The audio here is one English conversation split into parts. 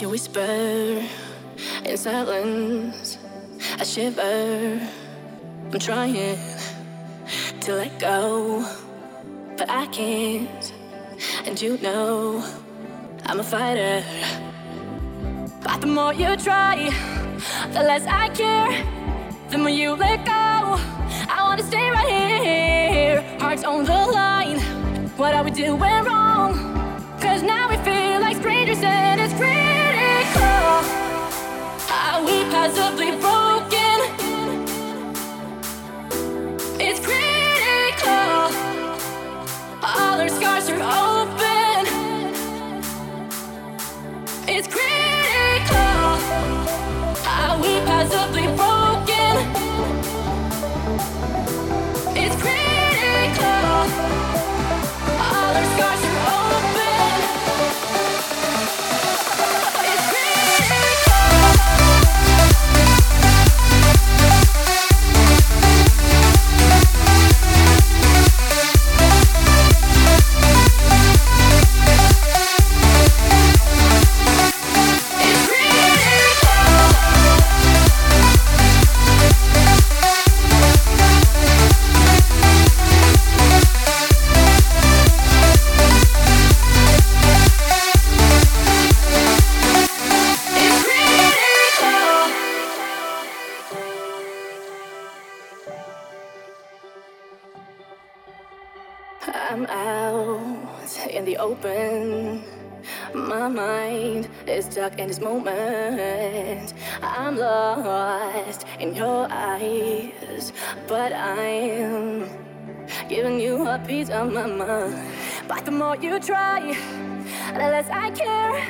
You whisper in silence. I shiver. I'm trying to let go, but I can't. And you know I'm a fighter. But the more you try, the less I care. The more you let go, I wanna stay right here. Hearts on the line. What are we doing I'm out in the open. My mind is stuck in this moment. I'm lost in your eyes, but I'm giving you a piece of my mind. But the more you try, the less I care.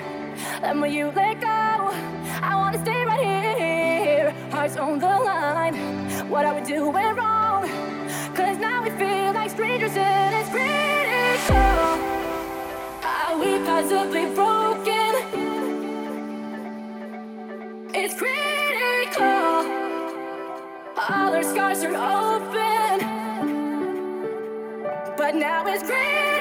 The more you let go, I wanna stay right here. Hearts on the line. What are we doing wrong? Cause now we feel like strangers and it's critical. Are oh, we possibly broken? It's critical. All our scars are open. But now it's critical.